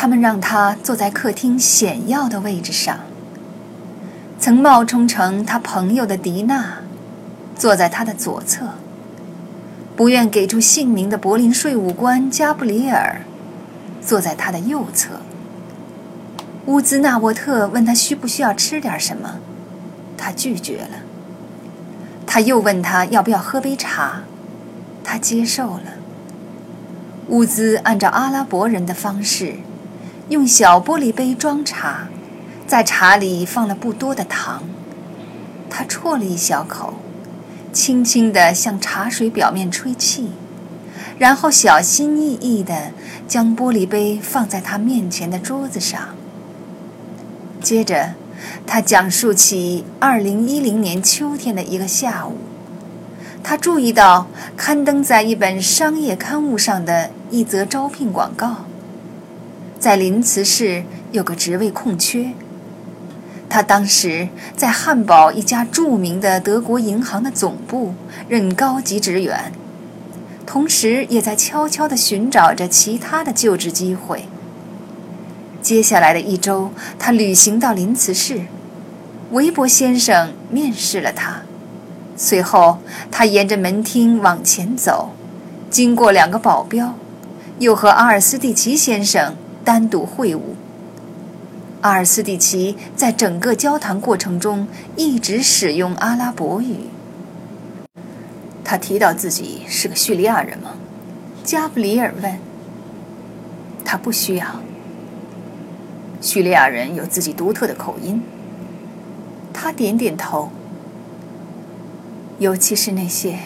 他们让他坐在客厅显要的位置上。曾冒充成他朋友的迪娜，坐在他的左侧。不愿给出姓名的柏林税务官加布里尔，坐在他的右侧。乌兹纳沃特问他需不需要吃点什么，他拒绝了。他又问他要不要喝杯茶，他接受了。乌兹按照阿拉伯人的方式，用小玻璃杯装茶。在茶里放了不多的糖，他啜了一小口，轻轻地向茶水表面吹气，然后小心翼翼地将玻璃杯放在他面前的桌子上。接着，他讲述起2010年秋天的一个下午，他注意到刊登在一本商业刊物上的一则招聘广告，在林茨市有个职位空缺。他当时在汉堡一家著名的德国银行的总部任高级职员，同时也在悄悄地寻找着其他的就职机会。接下来的一周，他旅行到林茨市，韦伯先生面试了他。随后，他沿着门厅往前走，经过两个保镖，又和阿尔斯蒂奇先生单独会晤。阿尔斯蒂奇在整个交谈过程中一直使用阿拉伯语。他提到自己是个叙利亚人吗？加布里尔问。他不需要。叙利亚人有自己独特的口音。他点点头。尤其是那些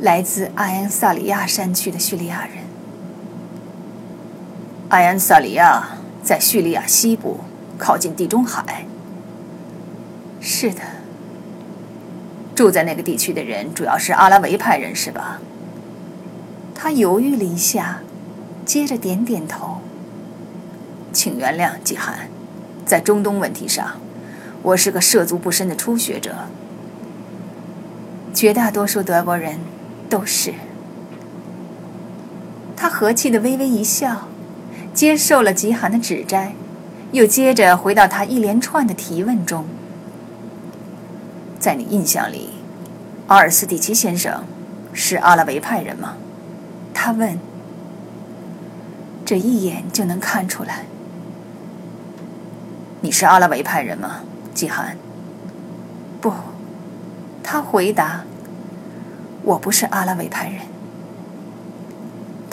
来自艾安萨里亚山区的叙利亚人。埃安萨里亚。在叙利亚西部，靠近地中海。是的，住在那个地区的人主要是阿拉维派人，是吧？他犹豫了一下，接着点点头。请原谅，季寒，在中东问题上，我是个涉足不深的初学者。绝大多数德国人都是。他和气的微微一笑。接受了极寒的指摘，又接着回到他一连串的提问中。在你印象里，阿尔斯蒂奇先生是阿拉维派人吗？他问。这一眼就能看出来。你是阿拉维派人吗，季寒？不，他回答。我不是阿拉维派人。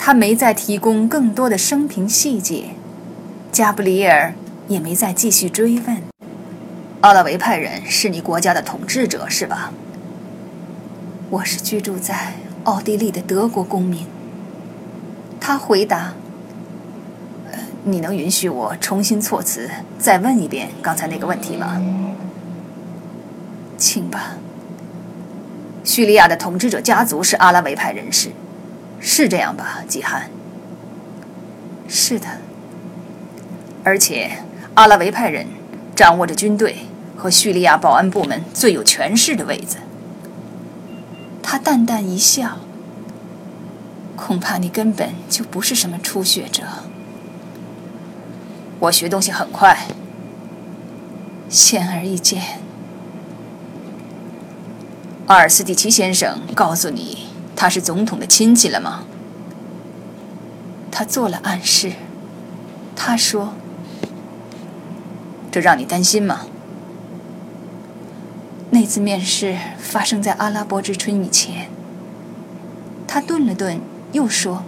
他没再提供更多的生平细节，加布里尔也没再继续追问。阿拉维派人是你国家的统治者是吧？我是居住在奥地利的德国公民。他回答：“你能允许我重新措辞，再问一遍刚才那个问题吗？”请吧。叙利亚的统治者家族是阿拉维派人士。是这样吧，季寒？是的。而且，阿拉维派人掌握着军队和叙利亚保安部门最有权势的位子。他淡淡一笑。恐怕你根本就不是什么初学者。我学东西很快。显而易见。阿尔斯蒂奇先生告诉你。他是总统的亲戚了吗？他做了暗示。他说：“这让你担心吗？”那次面试发生在阿拉伯之春以前。他顿了顿，又说：“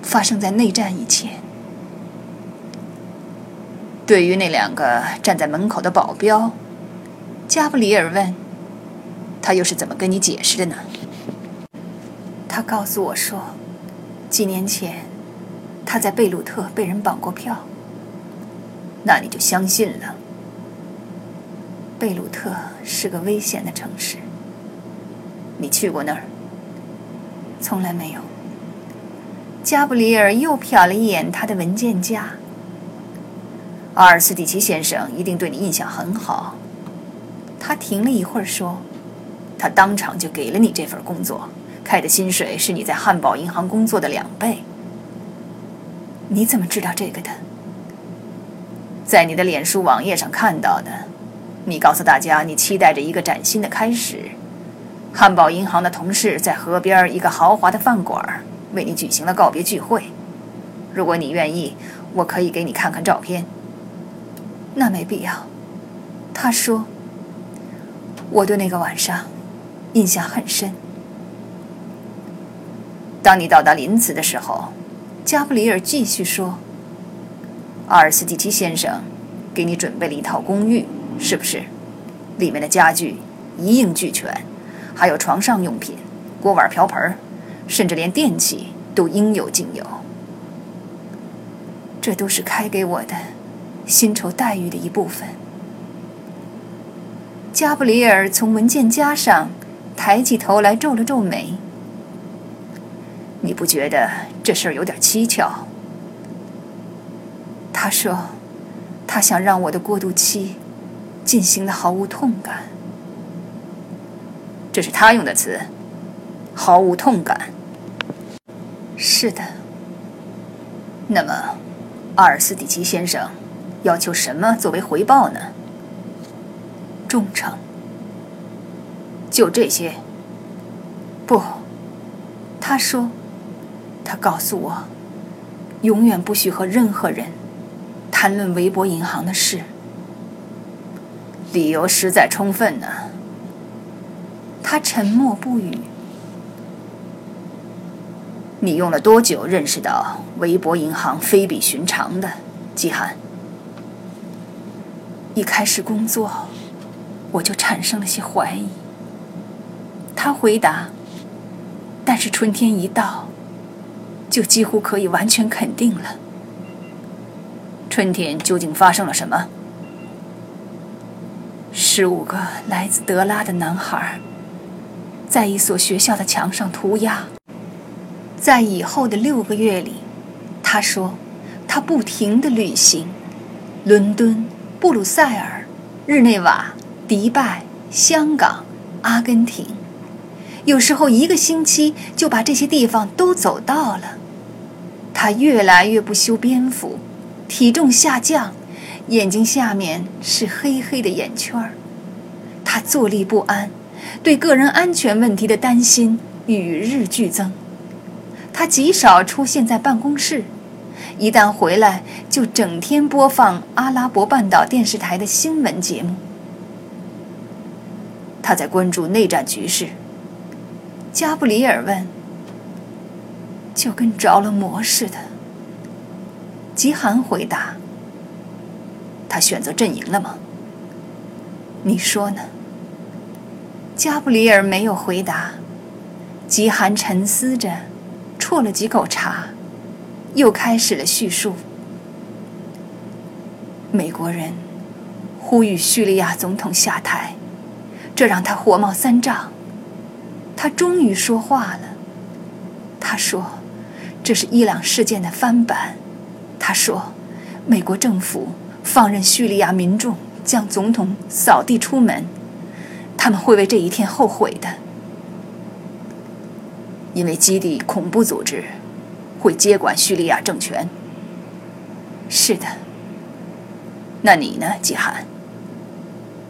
发生在内战以前。”对于那两个站在门口的保镖，加布里尔问：“他又是怎么跟你解释的呢？”他告诉我说，几年前他在贝鲁特被人绑过票。那你就相信了。贝鲁特是个危险的城市。你去过那儿？从来没有。加布里尔又瞟了一眼他的文件夹。阿尔斯蒂奇先生一定对你印象很好。他停了一会儿说：“他当场就给了你这份工作。”开的薪水是你在汉堡银行工作的两倍。你怎么知道这个的？在你的脸书网页上看到的。你告诉大家，你期待着一个崭新的开始。汉堡银行的同事在河边一个豪华的饭馆为你举行了告别聚会。如果你愿意，我可以给你看看照片。那没必要。他说：“我对那个晚上印象很深。”当你到达林茨的时候，加布里尔继续说：“阿尔斯蒂奇先生给你准备了一套公寓。”是不是？里面的家具一应俱全，还有床上用品、锅碗瓢盆，甚至连电器都应有尽有。这都是开给我的薪酬待遇的一部分。加布里尔从文件夹上抬起头来，皱了皱眉。你不觉得这事儿有点蹊跷？他说：“他想让我的过渡期。”进行的毫无痛感，这是他用的词，毫无痛感。是的。那么，阿尔斯蒂奇先生要求什么作为回报呢？忠诚。就这些？不，他说，他告诉我，永远不许和任何人谈论韦伯银行的事。理由实在充分呢。他沉默不语。你用了多久认识到韦伯银行非比寻常的，季寒？一开始工作，我就产生了些怀疑。他回答。但是春天一到，就几乎可以完全肯定了。春天究竟发生了什么？十五个来自德拉的男孩，在一所学校的墙上涂鸦。在以后的六个月里，他说，他不停地旅行：伦敦、布鲁塞尔、日内瓦、迪拜、香港、阿根廷。有时候一个星期就把这些地方都走到了。他越来越不修边幅，体重下降。眼睛下面是黑黑的眼圈儿，他坐立不安，对个人安全问题的担心与日俱增。他极少出现在办公室，一旦回来就整天播放阿拉伯半岛电视台的新闻节目。他在关注内战局势。加布里尔问：“就跟着了魔似的。”极寒回答。他选择阵营了吗？你说呢？加布里尔没有回答。极寒沉思着，啜了几口茶，又开始了叙述。美国人呼吁叙利亚总统下台，这让他火冒三丈。他终于说话了。他说：“这是伊朗事件的翻版。”他说：“美国政府。”放任叙利亚民众将总统扫地出门，他们会为这一天后悔的。因为基地恐怖组织会接管叙利亚政权。是的。那你呢，季寒？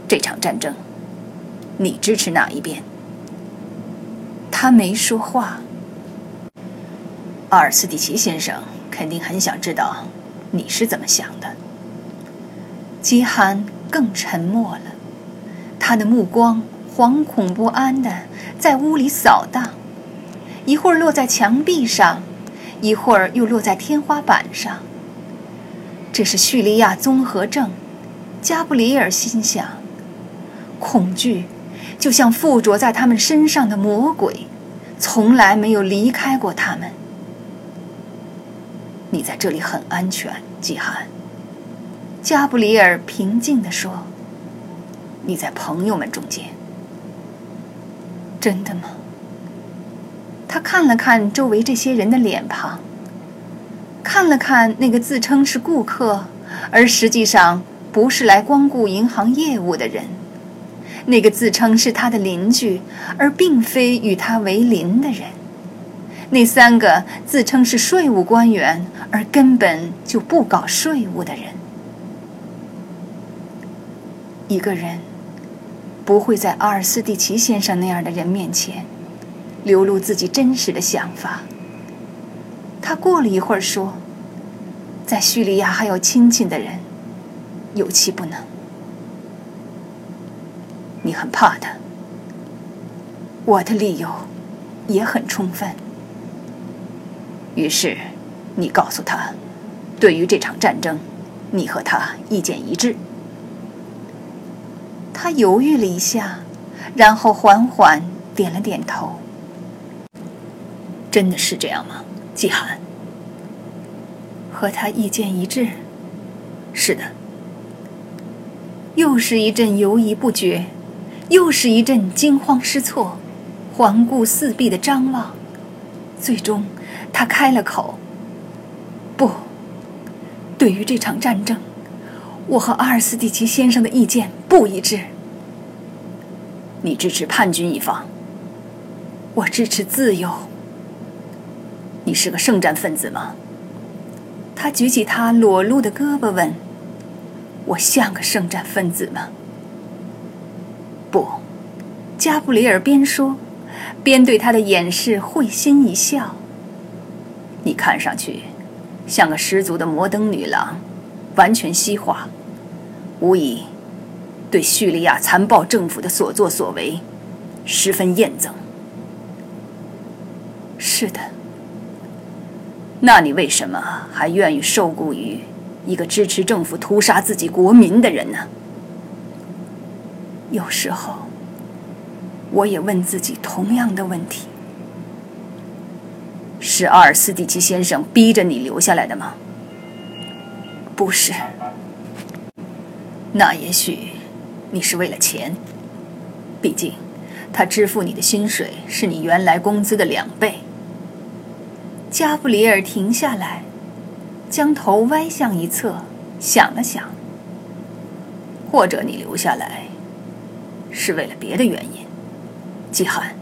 这场战争，你支持哪一边？他没说话。阿尔斯蒂奇先生肯定很想知道你是怎么想的。基罕更沉默了，他的目光惶恐不安地在屋里扫荡，一会儿落在墙壁上，一会儿又落在天花板上。这是叙利亚综合症，加布里尔心想。恐惧就像附着在他们身上的魔鬼，从来没有离开过他们。你在这里很安全，季罕。加布里尔平静地说：“你在朋友们中间，真的吗？”他看了看周围这些人的脸庞，看了看那个自称是顾客，而实际上不是来光顾银行业务的人，那个自称是他的邻居，而并非与他为邻的人，那三个自称是税务官员而根本就不搞税务的人。一个人不会在阿尔斯蒂奇先生那样的人面前流露自己真实的想法。他过了一会儿说：“在叙利亚还有亲戚的人，有其不能。你很怕他。我的理由也很充分。”于是，你告诉他，对于这场战争，你和他意见一致。他犹豫了一下，然后缓缓点了点头。真的是这样吗，季寒？和他意见一致。是的。又是一阵犹疑不决，又是一阵惊慌失措，环顾四壁的张望，最终。他开了口：“不，对于这场战争，我和阿尔斯蒂奇先生的意见不一致。你支持叛军一方，我支持自由。你是个圣战分子吗？”他举起他裸露的胳膊问：“我像个圣战分子吗？”不，加布里尔边说，边对他的掩饰会心一笑。你看上去像个十足的摩登女郎，完全西化，无疑对叙利亚残暴政府的所作所为十分厌憎。是的，那你为什么还愿意受雇于一个支持政府屠杀自己国民的人呢？有时候，我也问自己同样的问题。是阿尔斯蒂奇先生逼着你留下来的吗？不是。那也许你是为了钱。毕竟，他支付你的薪水是你原来工资的两倍。加布里尔停下来，将头歪向一侧，想了想。或者你留下来是为了别的原因，季寒。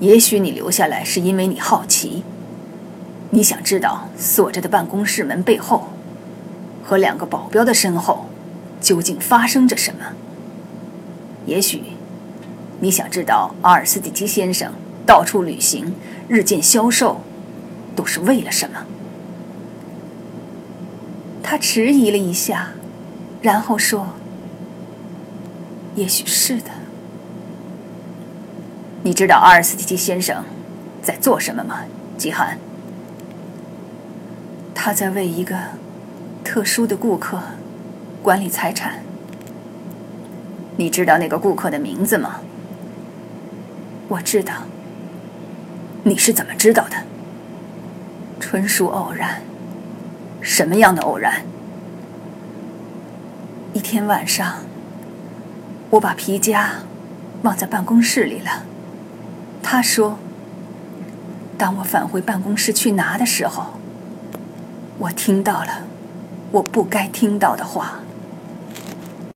也许你留下来是因为你好奇，你想知道锁着的办公室门背后和两个保镖的身后究竟发生着什么。也许你想知道阿尔斯蒂奇先生到处旅行、日渐消瘦，都是为了什么。他迟疑了一下，然后说：“也许是的。”你知道阿尔斯蒂奇先生在做什么吗，吉汉？他在为一个特殊的顾客管理财产。你知道那个顾客的名字吗？我知道。你是怎么知道的？纯属偶然。什么样的偶然？一天晚上，我把皮夹忘在办公室里了。他说：“当我返回办公室去拿的时候，我听到了我不该听到的话。”